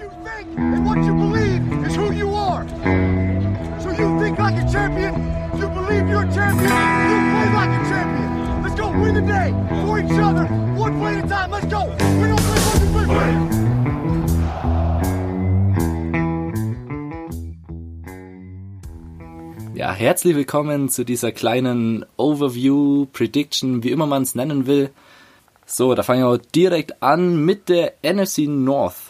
you think and what you believe is who you are. So you think like a champion, you believe you're a champion, you play like a champion. Let's go win the day for each other, one play at a time. Let's go. We don't play, play, play, play. Ja, herzlich willkommen zu dieser kleinen Overview, Prediction, wie immer man es nennen will. So, da fangen wir direkt an mit der NFC North.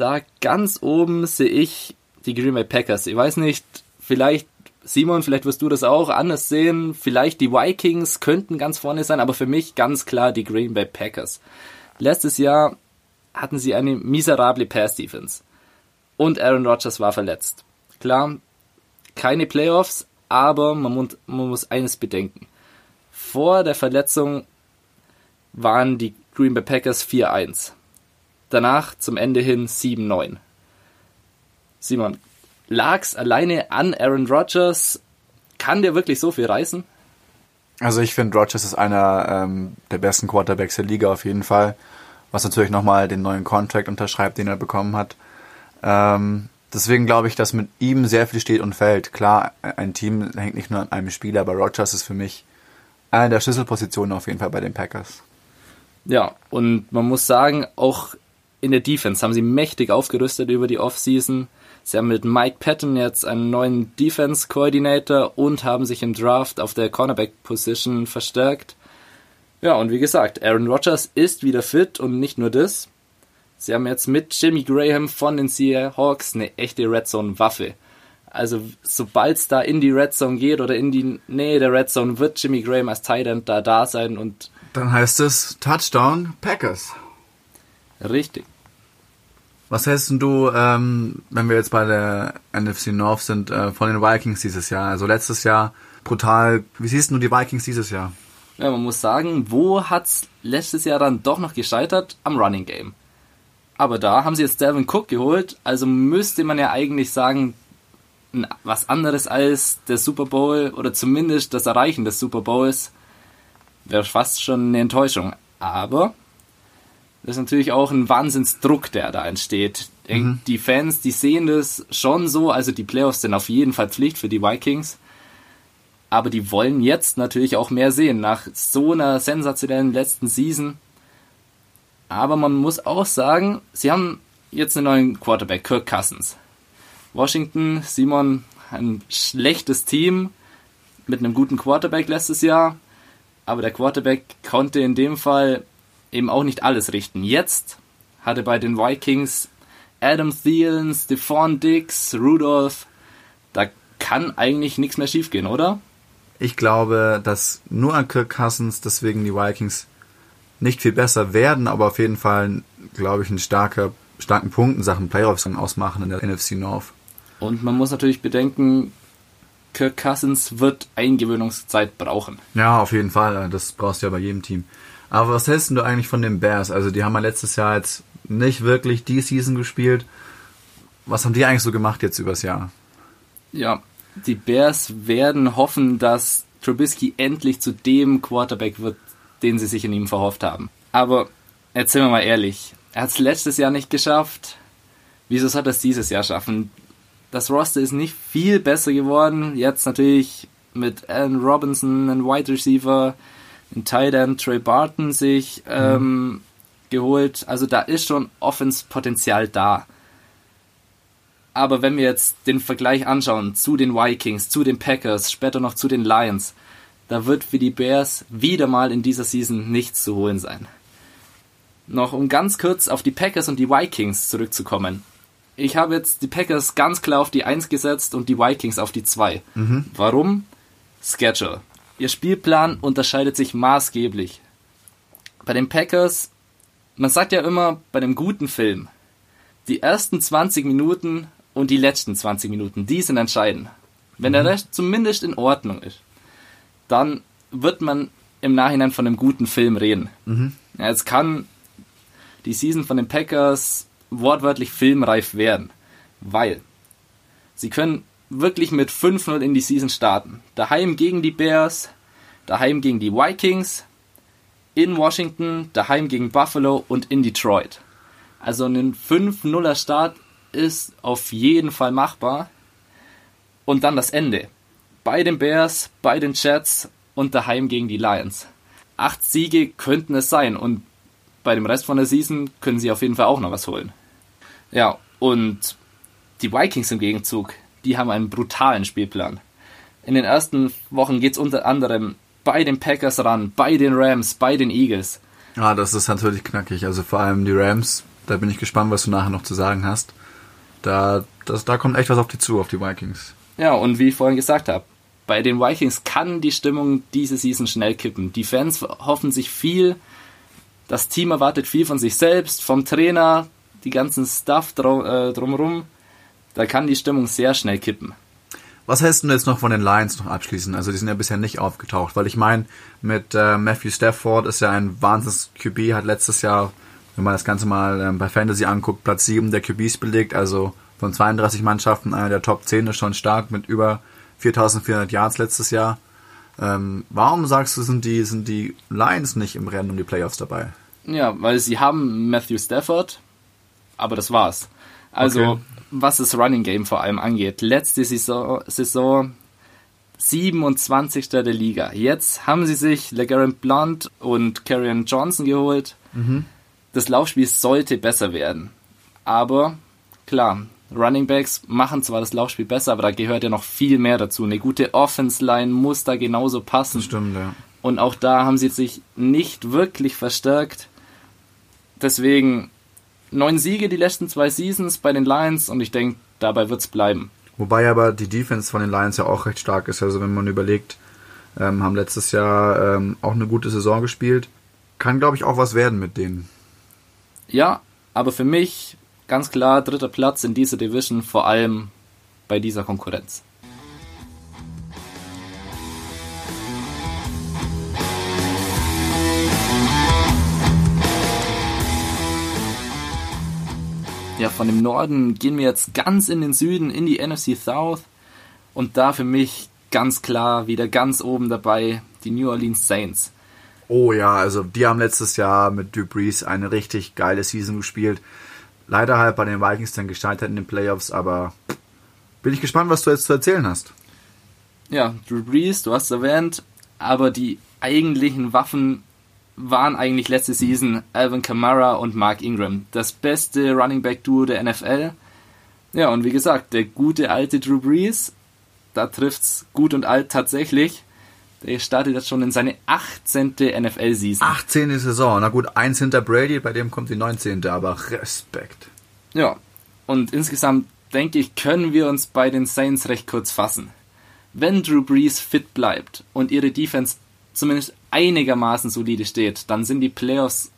Da ganz oben sehe ich die Green Bay Packers. Ich weiß nicht, vielleicht, Simon, vielleicht wirst du das auch anders sehen. Vielleicht die Vikings könnten ganz vorne sein, aber für mich ganz klar die Green Bay Packers. Letztes Jahr hatten sie eine miserable Pass-Defense. Und Aaron Rodgers war verletzt. Klar, keine Playoffs, aber man muss, man muss eines bedenken. Vor der Verletzung waren die Green Bay Packers 4-1. Danach zum Ende hin 7-9. Simon, lag's alleine an Aaron Rodgers? Kann der wirklich so viel reißen? Also ich finde, Rodgers ist einer ähm, der besten Quarterbacks der Liga auf jeden Fall. Was natürlich nochmal den neuen Contract unterschreibt, den er bekommen hat. Ähm, deswegen glaube ich, dass mit ihm sehr viel steht und fällt. Klar, ein Team hängt nicht nur an einem Spieler, aber Rodgers ist für mich eine der Schlüsselpositionen auf jeden Fall bei den Packers. Ja, und man muss sagen, auch in der Defense haben sie mächtig aufgerüstet über die Offseason. Sie haben mit Mike Patton jetzt einen neuen Defense Coordinator und haben sich im Draft auf der Cornerback Position verstärkt. Ja, und wie gesagt, Aaron Rodgers ist wieder fit und nicht nur das. Sie haben jetzt mit Jimmy Graham von den Seahawks eine echte Red Zone Waffe. Also sobald es da in die Red Zone geht oder in die Nähe der Red Zone, wird Jimmy Graham als Tight End da da sein und Dann heißt es Touchdown Packers. richtig. Was hältst du, ähm, wenn wir jetzt bei der NFC North sind, äh, von den Vikings dieses Jahr? Also letztes Jahr brutal. Wie siehst du die Vikings dieses Jahr? Ja, man muss sagen, wo hat's letztes Jahr dann doch noch gescheitert? Am Running Game. Aber da haben sie jetzt Devin Cook geholt, also müsste man ja eigentlich sagen, was anderes als der Super Bowl oder zumindest das Erreichen des Super Bowls wäre fast schon eine Enttäuschung. Aber das ist natürlich auch ein Wahnsinnsdruck, der da entsteht. Die Fans, die sehen das schon so, also die Playoffs sind auf jeden Fall Pflicht für die Vikings. Aber die wollen jetzt natürlich auch mehr sehen nach so einer sensationellen letzten Season. Aber man muss auch sagen, sie haben jetzt einen neuen Quarterback, Kirk Cousins. Washington, Simon, ein schlechtes Team mit einem guten Quarterback letztes Jahr. Aber der Quarterback konnte in dem Fall eben auch nicht alles richten. Jetzt hatte bei den Vikings Adam Thielen, Stephon Diggs, Rudolph. Da kann eigentlich nichts mehr schiefgehen, oder? Ich glaube, dass nur an Kirk Cousins deswegen die Vikings nicht viel besser werden, aber auf jeden Fall, glaube ich, einen starker, starken Punkt in Sachen Playoffs dann ausmachen in der NFC North. Und man muss natürlich bedenken, Kirk Cousins wird Eingewöhnungszeit brauchen. Ja, auf jeden Fall. Das brauchst du ja bei jedem Team. Aber was hältst du eigentlich von den Bears? Also die haben ja letztes Jahr jetzt nicht wirklich die Season gespielt. Was haben die eigentlich so gemacht jetzt übers Jahr? Ja, die Bears werden hoffen, dass Trubisky endlich zu dem Quarterback wird, den sie sich in ihm verhofft haben. Aber erzählen wir mal ehrlich, er hat es letztes Jahr nicht geschafft. Wieso soll er es dieses Jahr schaffen? Das Roster ist nicht viel besser geworden. Jetzt natürlich mit Allen Robinson, ein Wide Receiver, ein Tight End Trey Barton sich ähm, geholt. Also da ist schon Offense-Potenzial da. Aber wenn wir jetzt den Vergleich anschauen zu den Vikings, zu den Packers, später noch zu den Lions, da wird für die Bears wieder mal in dieser Season nichts zu holen sein. Noch um ganz kurz auf die Packers und die Vikings zurückzukommen. Ich habe jetzt die Packers ganz klar auf die 1 gesetzt und die Vikings auf die 2. Warum? Schedule. Ihr Spielplan unterscheidet sich maßgeblich. Bei den Packers, man sagt ja immer bei einem guten Film, die ersten 20 Minuten und die letzten 20 Minuten, die sind entscheidend. Wenn der Rest zumindest in Ordnung ist, dann wird man im Nachhinein von einem guten Film reden. Ja, es kann die Season von den Packers wortwörtlich filmreif werden, weil sie können wirklich mit 5-0 in die Season starten. Daheim gegen die Bears, daheim gegen die Vikings, in Washington, daheim gegen Buffalo und in Detroit. Also ein 5-0er Start ist auf jeden Fall machbar. Und dann das Ende. Bei den Bears, bei den Jets und daheim gegen die Lions. Acht Siege könnten es sein und bei dem Rest von der Season können sie auf jeden Fall auch noch was holen. Ja, und die Vikings im Gegenzug, die haben einen brutalen Spielplan. In den ersten Wochen geht es unter anderem bei den Packers ran, bei den Rams, bei den Eagles. Ja, das ist natürlich knackig. Also vor allem die Rams, da bin ich gespannt, was du nachher noch zu sagen hast. Da, das, da kommt echt was auf die zu, auf die Vikings. Ja, und wie ich vorhin gesagt habe, bei den Vikings kann die Stimmung diese Season schnell kippen. Die Fans hoffen sich viel, das Team erwartet viel von sich selbst, vom Trainer, die ganzen Stuff drum, äh, drumherum. Da kann die Stimmung sehr schnell kippen. Was hältst du jetzt noch von den Lions noch abschließen? Also die sind ja bisher nicht aufgetaucht, weil ich meine, mit äh, Matthew Stafford ist ja ein Wahnsinns QB, hat letztes Jahr, wenn man das Ganze mal ähm, bei Fantasy anguckt, Platz 7 der QBs belegt, also von 32 Mannschaften einer der Top 10 ist schon stark mit über 4400 Yards letztes Jahr. Ähm, warum sagst du, sind die, sind die Lions nicht im Rennen um die Playoffs dabei? Ja, weil sie haben Matthew Stafford, aber das war's. Also, okay. Was das Running Game vor allem angeht. Letzte Saison, Saison 27. der Liga. Jetzt haben sie sich LeGarrette Blunt und Karrion Johnson geholt. Mhm. Das Laufspiel sollte besser werden. Aber klar, Running Backs machen zwar das Laufspiel besser, aber da gehört ja noch viel mehr dazu. Eine gute Offense Line muss da genauso passen. Das stimmt, ja. Und auch da haben sie sich nicht wirklich verstärkt. Deswegen neun Siege die letzten zwei Seasons bei den Lions und ich denke, dabei wird es bleiben. Wobei aber die Defense von den Lions ja auch recht stark ist. Also wenn man überlegt, ähm, haben letztes Jahr ähm, auch eine gute Saison gespielt. Kann, glaube ich, auch was werden mit denen. Ja, aber für mich ganz klar dritter Platz in dieser Division, vor allem bei dieser Konkurrenz. Ja, von dem Norden gehen wir jetzt ganz in den Süden, in die NFC South. Und da für mich ganz klar wieder ganz oben dabei die New Orleans Saints. Oh ja, also die haben letztes Jahr mit Duprees eine richtig geile Season gespielt. Leider halt bei den Vikings dann gescheitert in den Playoffs, aber bin ich gespannt, was du jetzt zu erzählen hast. Ja, Drew Brees, du hast erwähnt, aber die eigentlichen Waffen waren eigentlich letzte Season Alvin Kamara und Mark Ingram. Das beste Running Back Duo der NFL. Ja, und wie gesagt, der gute alte Drew Brees, da trifft's gut und alt tatsächlich. Der startet jetzt schon in seine 18. NFL-Season. 18. Saison. Na gut, eins hinter Brady, bei dem kommt die 19. Aber Respekt. Ja, und insgesamt denke ich, können wir uns bei den Saints recht kurz fassen. Wenn Drew Brees fit bleibt und ihre Defense zumindest einigermaßen solide steht, dann sind die Playoffs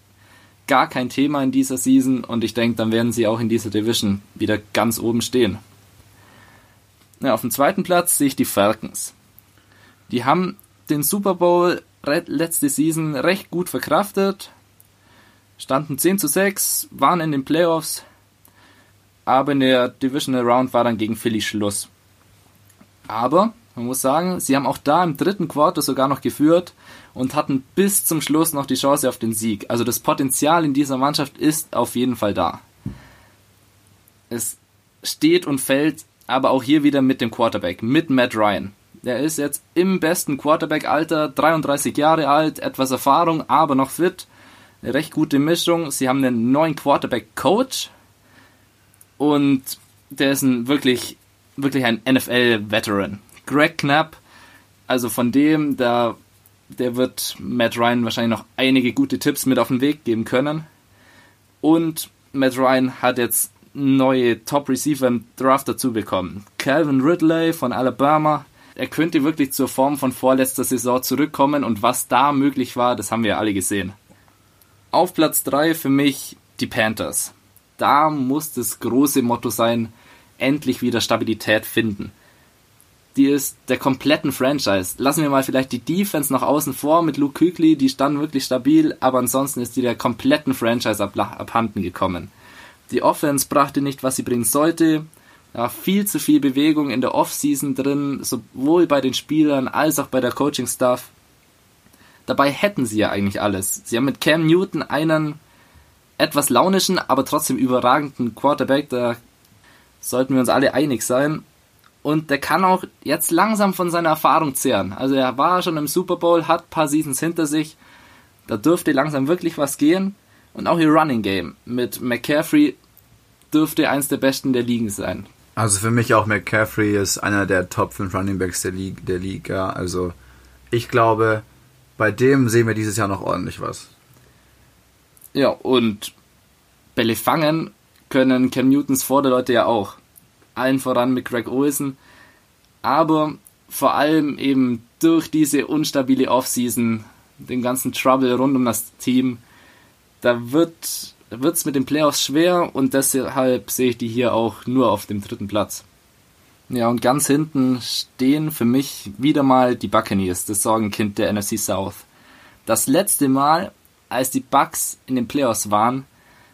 gar kein Thema in dieser Season und ich denke, dann werden sie auch in dieser Division wieder ganz oben stehen. Ja, auf dem zweiten Platz sehe ich die Falcons. Die haben den Super Bowl letzte Season recht gut verkraftet, standen 10 zu 6, waren in den Playoffs, aber in der Divisional Round war dann gegen Philly Schluss. Aber man muss sagen, sie haben auch da im dritten Quarter sogar noch geführt und hatten bis zum Schluss noch die Chance auf den Sieg. Also das Potenzial in dieser Mannschaft ist auf jeden Fall da. Es steht und fällt aber auch hier wieder mit dem Quarterback, mit Matt Ryan. Der ist jetzt im besten Quarterback-Alter, 33 Jahre alt, etwas Erfahrung, aber noch fit. Eine recht gute Mischung. Sie haben einen neuen Quarterback-Coach und der ist ein wirklich, wirklich ein NFL-Veteran. Greg Knapp, also von dem, da, der wird Matt Ryan wahrscheinlich noch einige gute Tipps mit auf den Weg geben können. Und Matt Ryan hat jetzt neue Top-Receiver im Draft dazu bekommen. Calvin Ridley von Alabama. Er könnte wirklich zur Form von vorletzter Saison zurückkommen und was da möglich war, das haben wir alle gesehen. Auf Platz 3 für mich die Panthers. Da muss das große Motto sein, endlich wieder Stabilität finden die ist der kompletten Franchise. Lassen wir mal vielleicht die Defense noch außen vor mit Luke Kuechly, die stand wirklich stabil, aber ansonsten ist die der kompletten Franchise ab, abhanden gekommen. Die Offense brachte nicht, was sie bringen sollte. Ja, viel zu viel Bewegung in der Offseason drin, sowohl bei den Spielern als auch bei der Coaching-Staff. Dabei hätten sie ja eigentlich alles. Sie haben mit Cam Newton einen etwas launischen, aber trotzdem überragenden Quarterback. Da sollten wir uns alle einig sein. Und der kann auch jetzt langsam von seiner Erfahrung zehren. Also er war schon im Super Bowl, hat ein paar Seasons hinter sich. Da dürfte langsam wirklich was gehen. Und auch ihr Running Game mit McCaffrey dürfte eins der besten der Ligen sein. Also für mich auch McCaffrey ist einer der Top 5 Running Backs der, Liga, der Liga. Also ich glaube, bei dem sehen wir dieses Jahr noch ordentlich was. Ja, und Bälle fangen können Cam Newtons Vorderleute ja auch. Allen voran mit Greg Olsen. Aber vor allem eben durch diese unstabile Offseason, den ganzen Trouble rund um das Team, da wird es mit den Playoffs schwer und deshalb sehe ich die hier auch nur auf dem dritten Platz. Ja, und ganz hinten stehen für mich wieder mal die Buccaneers, das Sorgenkind der NFC South. Das letzte Mal, als die Bucks in den Playoffs waren,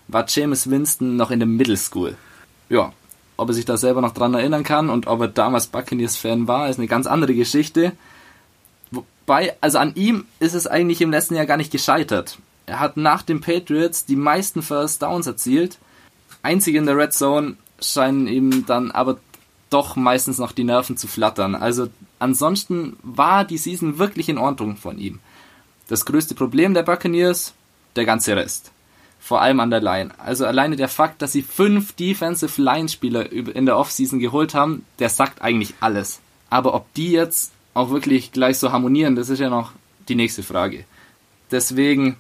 war James Winston noch in der Middle School. Ja, ob er sich da selber noch dran erinnern kann und ob er damals Buccaneers-Fan war, ist eine ganz andere Geschichte. Wobei, also an ihm ist es eigentlich im letzten Jahr gar nicht gescheitert. Er hat nach den Patriots die meisten First Downs erzielt. Einzig in der Red Zone scheinen ihm dann aber doch meistens noch die Nerven zu flattern. Also ansonsten war die Season wirklich in Ordnung von ihm. Das größte Problem der Buccaneers, der ganze Rest. Vor allem an der Line. Also alleine der Fakt, dass sie fünf Defensive Line Spieler in der Offseason geholt haben, der sagt eigentlich alles. Aber ob die jetzt auch wirklich gleich so harmonieren, das ist ja noch die nächste Frage. Deswegen,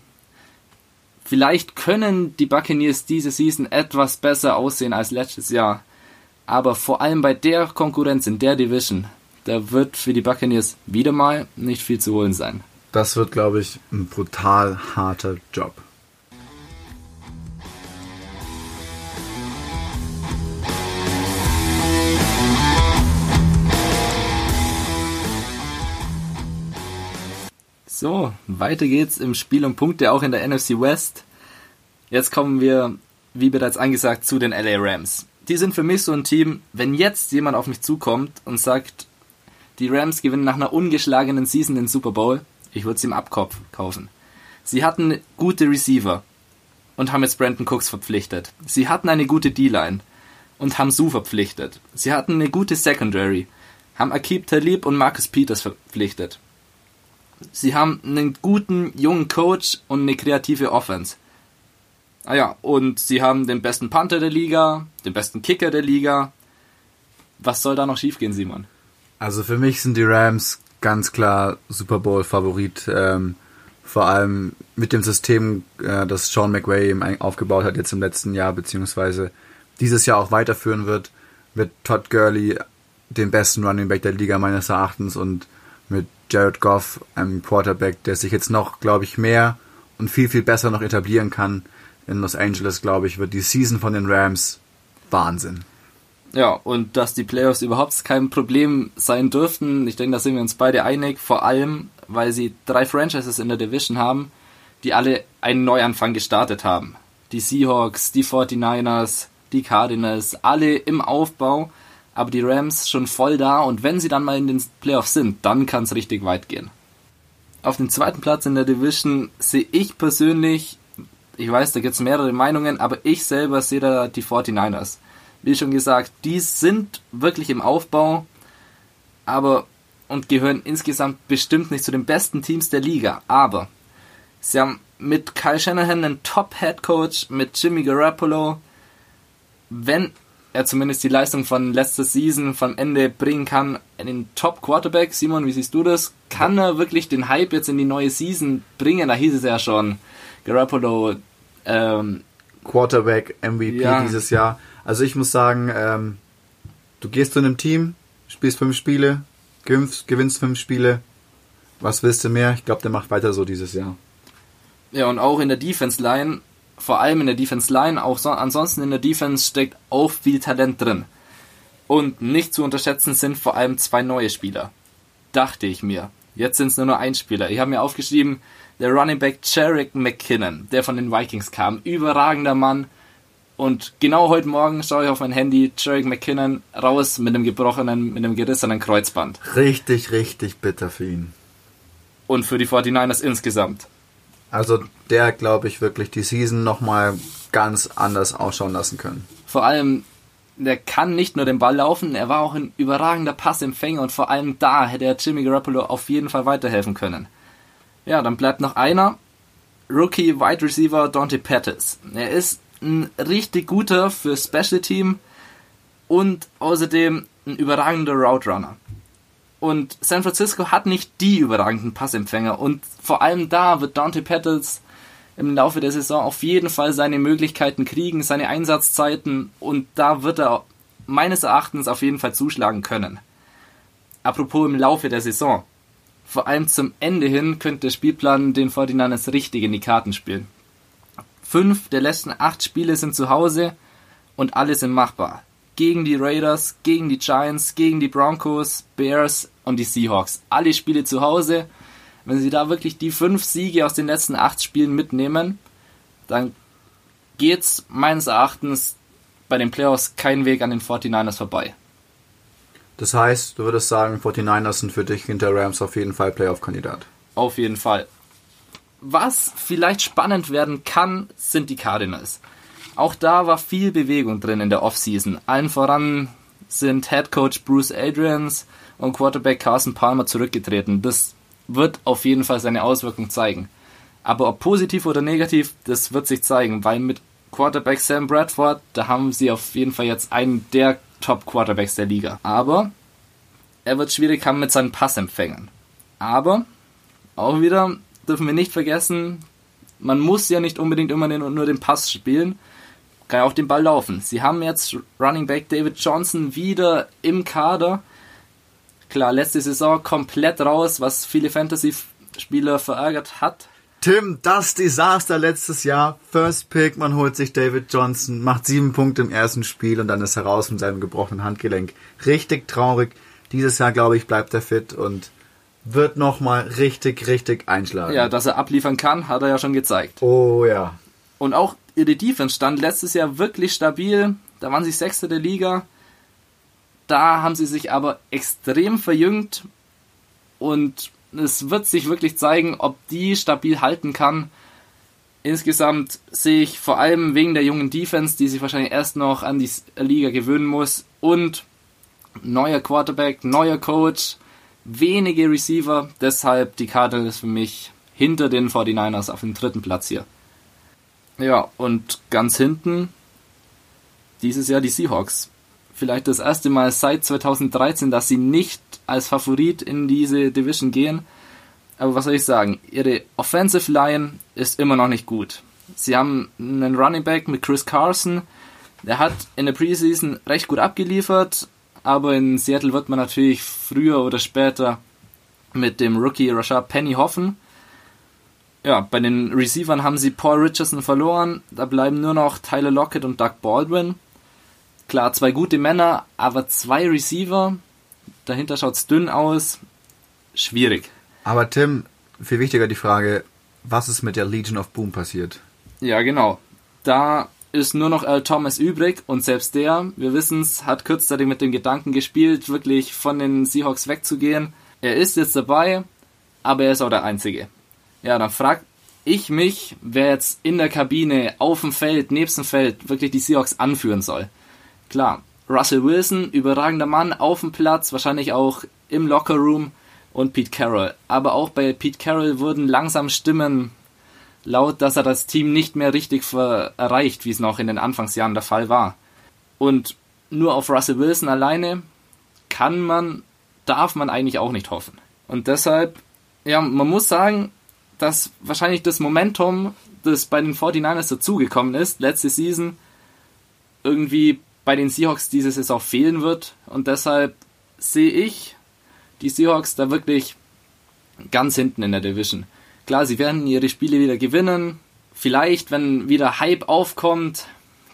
vielleicht können die Buccaneers diese Season etwas besser aussehen als letztes Jahr. Aber vor allem bei der Konkurrenz in der Division, da wird für die Buccaneers wieder mal nicht viel zu holen sein. Das wird, glaube ich, ein brutal harter Job. So, weiter geht's im Spiel um Punkte auch in der NFC West. Jetzt kommen wir, wie bereits angesagt, zu den LA Rams. Die sind für mich so ein Team, wenn jetzt jemand auf mich zukommt und sagt, die Rams gewinnen nach einer ungeschlagenen Season den Super Bowl, ich würde sie im Abkopf kaufen. Sie hatten gute Receiver und haben jetzt Brandon Cooks verpflichtet. Sie hatten eine gute D-Line und haben Sue verpflichtet. Sie hatten eine gute Secondary, haben Akib Talib und Marcus Peters verpflichtet. Sie haben einen guten jungen Coach und eine kreative Offense. Ah ja, und sie haben den besten Panther der Liga, den besten Kicker der Liga. Was soll da noch schiefgehen, Simon? Also für mich sind die Rams ganz klar Super Bowl Favorit. Ähm, vor allem mit dem System, äh, das Sean McVay aufgebaut hat jetzt im letzten Jahr, beziehungsweise dieses Jahr auch weiterführen wird, mit Todd Gurley den besten Running Back der Liga meines Erachtens und mit Jared Goff, einem Quarterback, der sich jetzt noch, glaube ich, mehr und viel, viel besser noch etablieren kann in Los Angeles, glaube ich, wird die Season von den Rams Wahnsinn. Ja, und dass die Playoffs überhaupt kein Problem sein dürften, ich denke, da sind wir uns beide einig, vor allem, weil sie drei Franchises in der Division haben, die alle einen Neuanfang gestartet haben. Die Seahawks, die 49ers, die Cardinals, alle im Aufbau aber die Rams schon voll da und wenn sie dann mal in den Playoffs sind, dann kann es richtig weit gehen. Auf dem zweiten Platz in der Division sehe ich persönlich, ich weiß, da gibt es mehrere Meinungen, aber ich selber sehe da die 49ers. Wie schon gesagt, die sind wirklich im Aufbau, aber und gehören insgesamt bestimmt nicht zu den besten Teams der Liga, aber sie haben mit Kyle Shanahan einen Top-Head Coach, mit Jimmy Garoppolo, wenn er zumindest die Leistung von letzter Season vom Ende bringen kann. Einen Top Quarterback, Simon, wie siehst du das? Kann er wirklich den Hype jetzt in die neue Season bringen? Da hieß es ja schon, Garoppolo ähm, Quarterback MVP ja. dieses Jahr. Also ich muss sagen, ähm, du gehst zu einem Team, spielst fünf Spiele, gewinnst, gewinnst fünf Spiele. Was willst du mehr? Ich glaube, der macht weiter so dieses Jahr. Ja, und auch in der Defense Line vor allem in der Defense Line, auch so, ansonsten in der Defense steckt auch viel Talent drin. Und nicht zu unterschätzen sind vor allem zwei neue Spieler. Dachte ich mir. Jetzt sind es nur noch ein Spieler. Ich habe mir aufgeschrieben, der Running Back Jarek McKinnon, der von den Vikings kam. Überragender Mann. Und genau heute Morgen schaue ich auf mein Handy, Jarek McKinnon raus mit einem gebrochenen, mit einem gerissenen Kreuzband. Richtig, richtig bitter für ihn. Und für die 49ers insgesamt. Also der, glaube ich, wirklich die Season nochmal ganz anders ausschauen lassen können. Vor allem, der kann nicht nur den Ball laufen, er war auch ein überragender Passempfänger und vor allem da hätte er Jimmy Garoppolo auf jeden Fall weiterhelfen können. Ja, dann bleibt noch einer. Rookie Wide Receiver Dante Pettis. Er ist ein richtig guter für Special Team und außerdem ein überragender Route Runner. Und San Francisco hat nicht die überragenden Passempfänger und vor allem da wird Dante Pettis im Laufe der Saison auf jeden Fall seine Möglichkeiten kriegen, seine Einsatzzeiten und da wird er meines Erachtens auf jeden Fall zuschlagen können. Apropos im Laufe der Saison. Vor allem zum Ende hin könnte der Spielplan den 49ers richtig in die Karten spielen. Fünf der letzten acht Spiele sind zu Hause und alle sind machbar. Gegen die Raiders, gegen die Giants, gegen die Broncos, Bears und die Seahawks. Alle Spiele zu Hause wenn sie da wirklich die fünf Siege aus den letzten acht Spielen mitnehmen, dann geht's meines Erachtens bei den Playoffs kein Weg an den 49ers vorbei. Das heißt, du würdest sagen, 49ers sind für dich hinter Rams auf jeden Fall Playoff-Kandidat. Auf jeden Fall. Was vielleicht spannend werden kann, sind die Cardinals. Auch da war viel Bewegung drin in der Offseason. Allen voran sind Head Coach Bruce Adrians und Quarterback Carson Palmer zurückgetreten. Das wird auf jeden Fall seine Auswirkungen zeigen. Aber ob positiv oder negativ, das wird sich zeigen, weil mit Quarterback Sam Bradford, da haben sie auf jeden Fall jetzt einen der Top-Quarterbacks der Liga. Aber er wird schwierig haben mit seinen Passempfängern. Aber auch wieder dürfen wir nicht vergessen, man muss ja nicht unbedingt immer nur den Pass spielen, kann ja auch den Ball laufen. Sie haben jetzt Running Back David Johnson wieder im Kader Klar, letzte Saison komplett raus, was viele Fantasy-Spieler verärgert hat. Tim, das Desaster letztes Jahr. First Pick, man holt sich David Johnson, macht sieben Punkte im ersten Spiel und dann ist er raus mit seinem gebrochenen Handgelenk. Richtig traurig. Dieses Jahr, glaube ich, bleibt er fit und wird nochmal richtig, richtig einschlagen. Ja, dass er abliefern kann, hat er ja schon gezeigt. Oh ja. Und auch ihre Defense stand letztes Jahr wirklich stabil. Da waren sie Sechster der Liga. Da haben sie sich aber extrem verjüngt und es wird sich wirklich zeigen, ob die stabil halten kann. Insgesamt sehe ich vor allem wegen der jungen Defense, die sich wahrscheinlich erst noch an die Liga gewöhnen muss und neuer Quarterback, neuer Coach, wenige Receiver, deshalb die Karte ist für mich hinter den 49ers auf dem dritten Platz hier. Ja, und ganz hinten dieses Jahr die Seahawks vielleicht das erste Mal seit 2013, dass sie nicht als Favorit in diese Division gehen. Aber was soll ich sagen? Ihre Offensive Line ist immer noch nicht gut. Sie haben einen Running Back mit Chris Carson. Der hat in der Preseason recht gut abgeliefert, aber in Seattle wird man natürlich früher oder später mit dem Rookie Rashad Penny hoffen. Ja, bei den Receivern haben sie Paul Richardson verloren. Da bleiben nur noch Tyler Lockett und Doug Baldwin. Klar, zwei gute Männer, aber zwei Receiver, dahinter schaut es dünn aus. Schwierig. Aber Tim, viel wichtiger die Frage, was ist mit der Legion of Boom passiert? Ja, genau. Da ist nur noch Earl Thomas übrig und selbst der, wir wissen es, hat kurzzeitig mit dem Gedanken gespielt, wirklich von den Seahawks wegzugehen. Er ist jetzt dabei, aber er ist auch der Einzige. Ja, dann frag ich mich, wer jetzt in der Kabine, auf dem Feld, nebst dem Feld wirklich die Seahawks anführen soll. Klar, Russell Wilson, überragender Mann auf dem Platz, wahrscheinlich auch im Lockerroom und Pete Carroll. Aber auch bei Pete Carroll wurden langsam Stimmen laut, dass er das Team nicht mehr richtig erreicht, wie es noch in den Anfangsjahren der Fall war. Und nur auf Russell Wilson alleine kann man, darf man eigentlich auch nicht hoffen. Und deshalb, ja, man muss sagen, dass wahrscheinlich das Momentum, das bei den 49ers dazugekommen ist, letzte Season, irgendwie bei den Seahawks diese Saison fehlen wird. Und deshalb sehe ich die Seahawks da wirklich ganz hinten in der Division. Klar, sie werden ihre Spiele wieder gewinnen. Vielleicht, wenn wieder Hype aufkommt,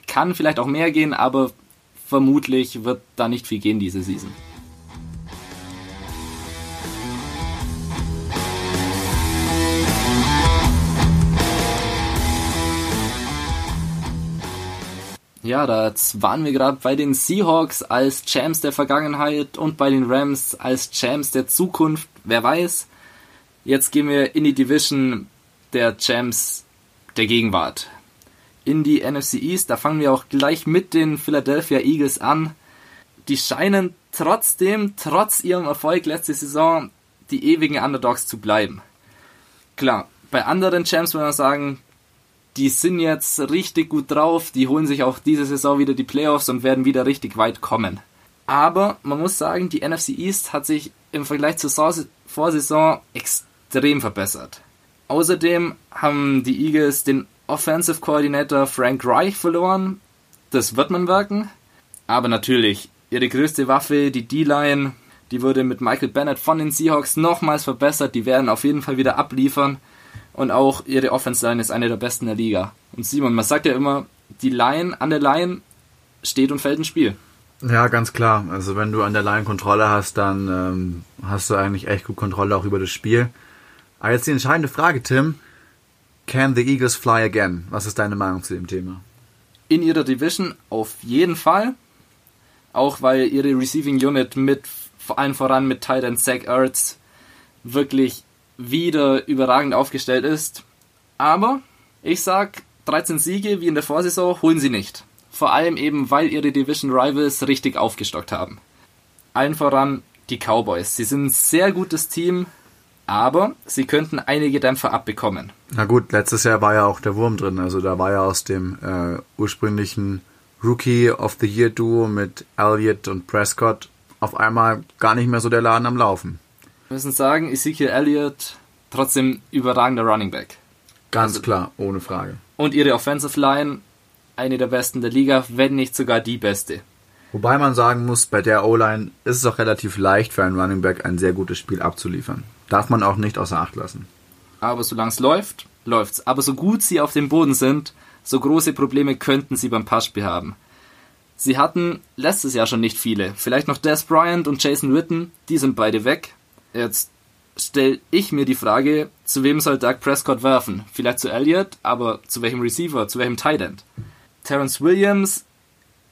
kann vielleicht auch mehr gehen, aber vermutlich wird da nicht viel gehen diese Season. Ja, da waren wir gerade bei den Seahawks als Champs der Vergangenheit und bei den Rams als Champs der Zukunft. Wer weiß. Jetzt gehen wir in die Division der Champs der Gegenwart. In die NFC East, da fangen wir auch gleich mit den Philadelphia Eagles an. Die scheinen trotzdem, trotz ihrem Erfolg letzte Saison, die ewigen Underdogs zu bleiben. Klar, bei anderen Champs würde man sagen, die sind jetzt richtig gut drauf, die holen sich auch diese Saison wieder die Playoffs und werden wieder richtig weit kommen. Aber man muss sagen, die NFC East hat sich im Vergleich zur Vorsaison extrem verbessert. Außerdem haben die Eagles den Offensive Coordinator Frank Reich verloren. Das wird man wirken. Aber natürlich, ihre größte Waffe, die D-Line, die wurde mit Michael Bennett von den Seahawks nochmals verbessert. Die werden auf jeden Fall wieder abliefern. Und auch ihre Offense-Line ist eine der besten der Liga. Und Simon, man sagt ja immer, die Line an der Line steht und fällt ein Spiel. Ja, ganz klar. Also wenn du an der Line Kontrolle hast, dann ähm, hast du eigentlich echt gut Kontrolle auch über das Spiel. Aber jetzt die entscheidende Frage, Tim. Can the Eagles fly again? Was ist deine Meinung zu dem Thema? In ihrer Division auf jeden Fall. Auch weil ihre Receiving Unit mit vor allem voran mit Titan Zach Ertz wirklich wieder überragend aufgestellt ist. Aber ich sag, 13 Siege wie in der Vorsaison holen sie nicht. Vor allem eben, weil ihre Division Rivals richtig aufgestockt haben. Allen voran die Cowboys. Sie sind ein sehr gutes Team, aber sie könnten einige Dämpfer abbekommen. Na gut, letztes Jahr war ja auch der Wurm drin. Also da war ja aus dem äh, ursprünglichen Rookie of the Year Duo mit Elliott und Prescott auf einmal gar nicht mehr so der Laden am Laufen. Wir müssen sagen, Ezekiel Elliott trotzdem überragender Running Back. Ganz also, klar, ohne Frage. Und ihre Offensive Line, eine der besten der Liga, wenn nicht sogar die beste. Wobei man sagen muss, bei der O-Line ist es auch relativ leicht für einen Running Back ein sehr gutes Spiel abzuliefern. Darf man auch nicht außer Acht lassen. Aber solange es läuft, läuft's. Aber so gut sie auf dem Boden sind, so große Probleme könnten sie beim Passspiel haben. Sie hatten letztes Jahr schon nicht viele. Vielleicht noch Des Bryant und Jason Witten, die sind beide weg. Jetzt stelle ich mir die Frage, zu wem soll Doug Prescott werfen? Vielleicht zu Elliott, aber zu welchem Receiver, zu welchem Tight End? Terrence Williams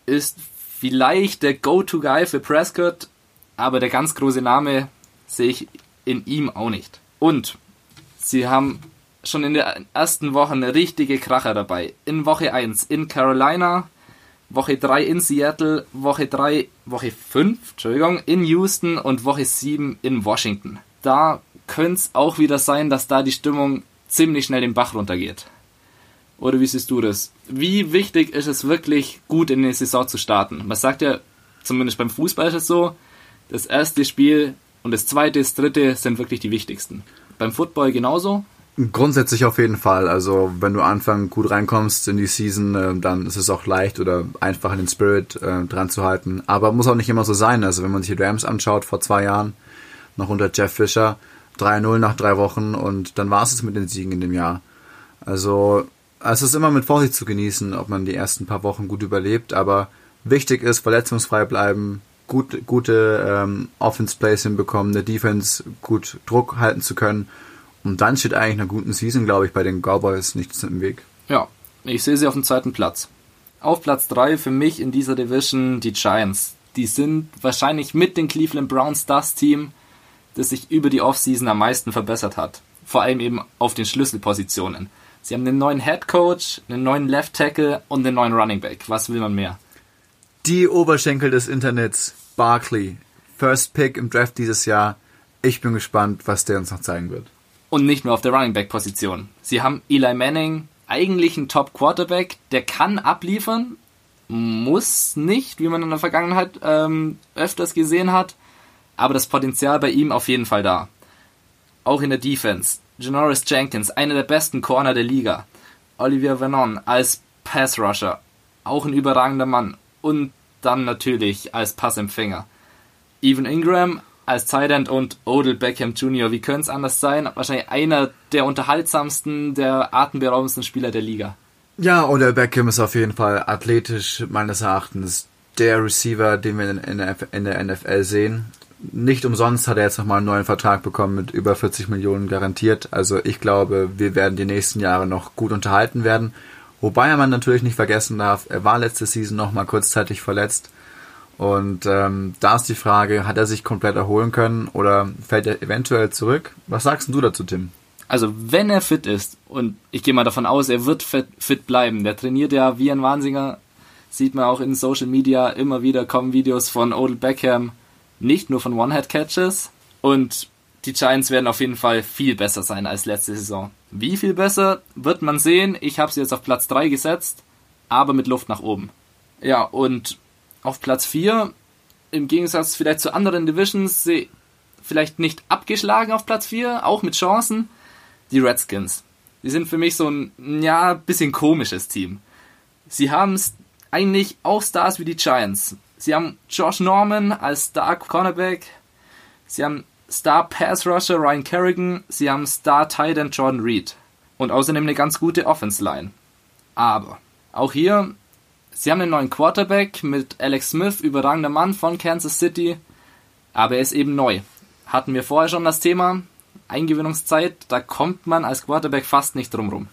ist vielleicht der Go-To-Guy für Prescott, aber der ganz große Name sehe ich in ihm auch nicht. Und sie haben schon in den ersten Wochen richtige Kracher dabei. In Woche 1 in Carolina, Woche 3 in Seattle, Woche 3, Woche 5, Entschuldigung, in Houston und Woche 7 in Washington. Da könnte es auch wieder sein, dass da die Stimmung ziemlich schnell den Bach runtergeht. Oder wie siehst du das? Wie wichtig ist es wirklich, gut in die Saison zu starten? Man sagt ja, zumindest beim Fußball ist es so, das erste Spiel und das zweite, das dritte sind wirklich die wichtigsten. Beim Football genauso? Grundsätzlich auf jeden Fall. Also wenn du Anfang gut reinkommst in die Season, äh, dann ist es auch leicht oder einfach in den Spirit äh, dran zu halten. Aber muss auch nicht immer so sein. Also wenn man sich die Rams anschaut vor zwei Jahren, noch unter Jeff Fisher, 3-0 nach drei Wochen und dann war es mit den Siegen in dem Jahr. Also es ist immer mit Vorsicht zu genießen, ob man die ersten paar Wochen gut überlebt, aber wichtig ist, verletzungsfrei bleiben, gut, gute ähm, Offense-Plays hinbekommen, der Defense gut Druck halten zu können und dann steht eigentlich einer guten Season, glaube ich, bei den Cowboys nichts im Weg. Ja, ich sehe sie auf dem zweiten Platz. Auf Platz 3 für mich in dieser Division die Giants. Die sind wahrscheinlich mit den Cleveland Browns das Team, das sich über die Offseason am meisten verbessert hat. Vor allem eben auf den Schlüsselpositionen. Sie haben einen neuen Head Coach, einen neuen Left Tackle und einen neuen Running Back. Was will man mehr? Die Oberschenkel des Internets, Barkley, First Pick im Draft dieses Jahr. Ich bin gespannt, was der uns noch zeigen wird. Und nicht nur auf der Running Back Position. Sie haben Eli Manning, eigentlich ein Top Quarterback, der kann abliefern, muss nicht, wie man in der Vergangenheit ähm, öfters gesehen hat, aber das Potenzial bei ihm auf jeden Fall da. Auch in der Defense. Janoris Jenkins, einer der besten Corner der Liga. Olivier Vernon als Pass Rusher, auch ein überragender Mann. Und dann natürlich als Passempfänger. Evan Ingram, als Tight und Odell Beckham Jr. Wie könnte es anders sein? Wahrscheinlich einer der unterhaltsamsten, der atemberaubendsten Spieler der Liga. Ja, Odell Beckham ist auf jeden Fall athletisch meines Erachtens der Receiver, den wir in der NFL sehen. Nicht umsonst hat er jetzt nochmal einen neuen Vertrag bekommen mit über 40 Millionen garantiert. Also ich glaube, wir werden die nächsten Jahre noch gut unterhalten werden. Wobei man natürlich nicht vergessen darf, er war letzte Season nochmal kurzzeitig verletzt. Und ähm, da ist die Frage, hat er sich komplett erholen können oder fällt er eventuell zurück? Was sagst du dazu, Tim? Also wenn er fit ist, und ich gehe mal davon aus, er wird fit, fit bleiben, der trainiert ja wie ein Wahnsinniger, sieht man auch in Social Media immer wieder kommen Videos von Odell Beckham, nicht nur von One-Head-Catches. Und die Giants werden auf jeden Fall viel besser sein als letzte Saison. Wie viel besser wird man sehen. Ich habe sie jetzt auf Platz 3 gesetzt, aber mit Luft nach oben. Ja, und auf Platz 4, im Gegensatz vielleicht zu anderen Divisions, vielleicht nicht abgeschlagen auf Platz 4, auch mit Chancen, die Redskins. Die sind für mich so ein, ja, bisschen komisches Team. Sie haben eigentlich auch Stars wie die Giants. Sie haben Josh Norman als Star Cornerback. Sie haben Star Pass Rusher Ryan Kerrigan. Sie haben Star Tight End Jordan Reed. Und außerdem eine ganz gute Offense Line. Aber auch hier, sie haben einen neuen Quarterback mit Alex Smith, überragender Mann von Kansas City. Aber er ist eben neu. Hatten wir vorher schon das Thema. Eingewöhnungszeit, da kommt man als Quarterback fast nicht drum rum.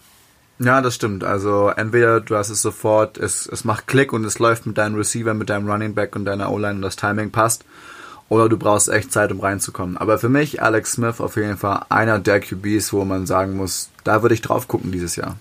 Ja, das stimmt. Also entweder du hast es sofort, es, es macht Klick und es läuft mit deinem Receiver, mit deinem Running Back und deiner O-Line und das Timing passt. Oder du brauchst echt Zeit, um reinzukommen. Aber für mich, Alex Smith auf jeden Fall einer der QBs, wo man sagen muss, da würde ich drauf gucken dieses Jahr.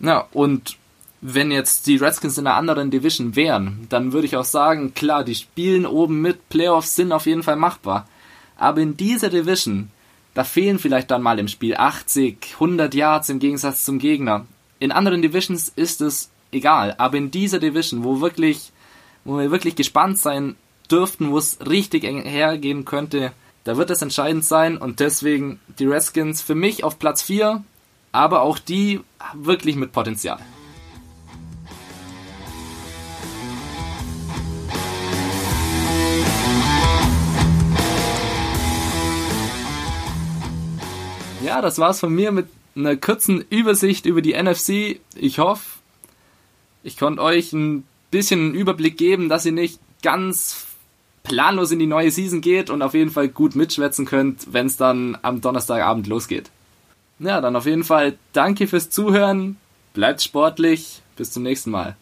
Ja, und wenn jetzt die Redskins in einer anderen Division wären, dann würde ich auch sagen, klar, die spielen oben mit, Playoffs sind auf jeden Fall machbar. Aber in dieser Division, da fehlen vielleicht dann mal im Spiel 80, 100 Yards im Gegensatz zum Gegner. In anderen Divisions ist es egal, aber in dieser Division, wo wirklich, wo wir wirklich gespannt sein dürften, wo es richtig eng hergehen könnte, da wird es entscheidend sein und deswegen die Redskins für mich auf Platz 4, aber auch die wirklich mit Potenzial. Ja, das war's von mir mit einer kurzen Übersicht über die NFC. Ich hoffe, ich konnte euch ein bisschen einen Überblick geben, dass ihr nicht ganz planlos in die neue Season geht und auf jeden Fall gut mitschwätzen könnt, wenn es dann am Donnerstagabend losgeht. Ja, dann auf jeden Fall danke fürs Zuhören, bleibt sportlich, bis zum nächsten Mal.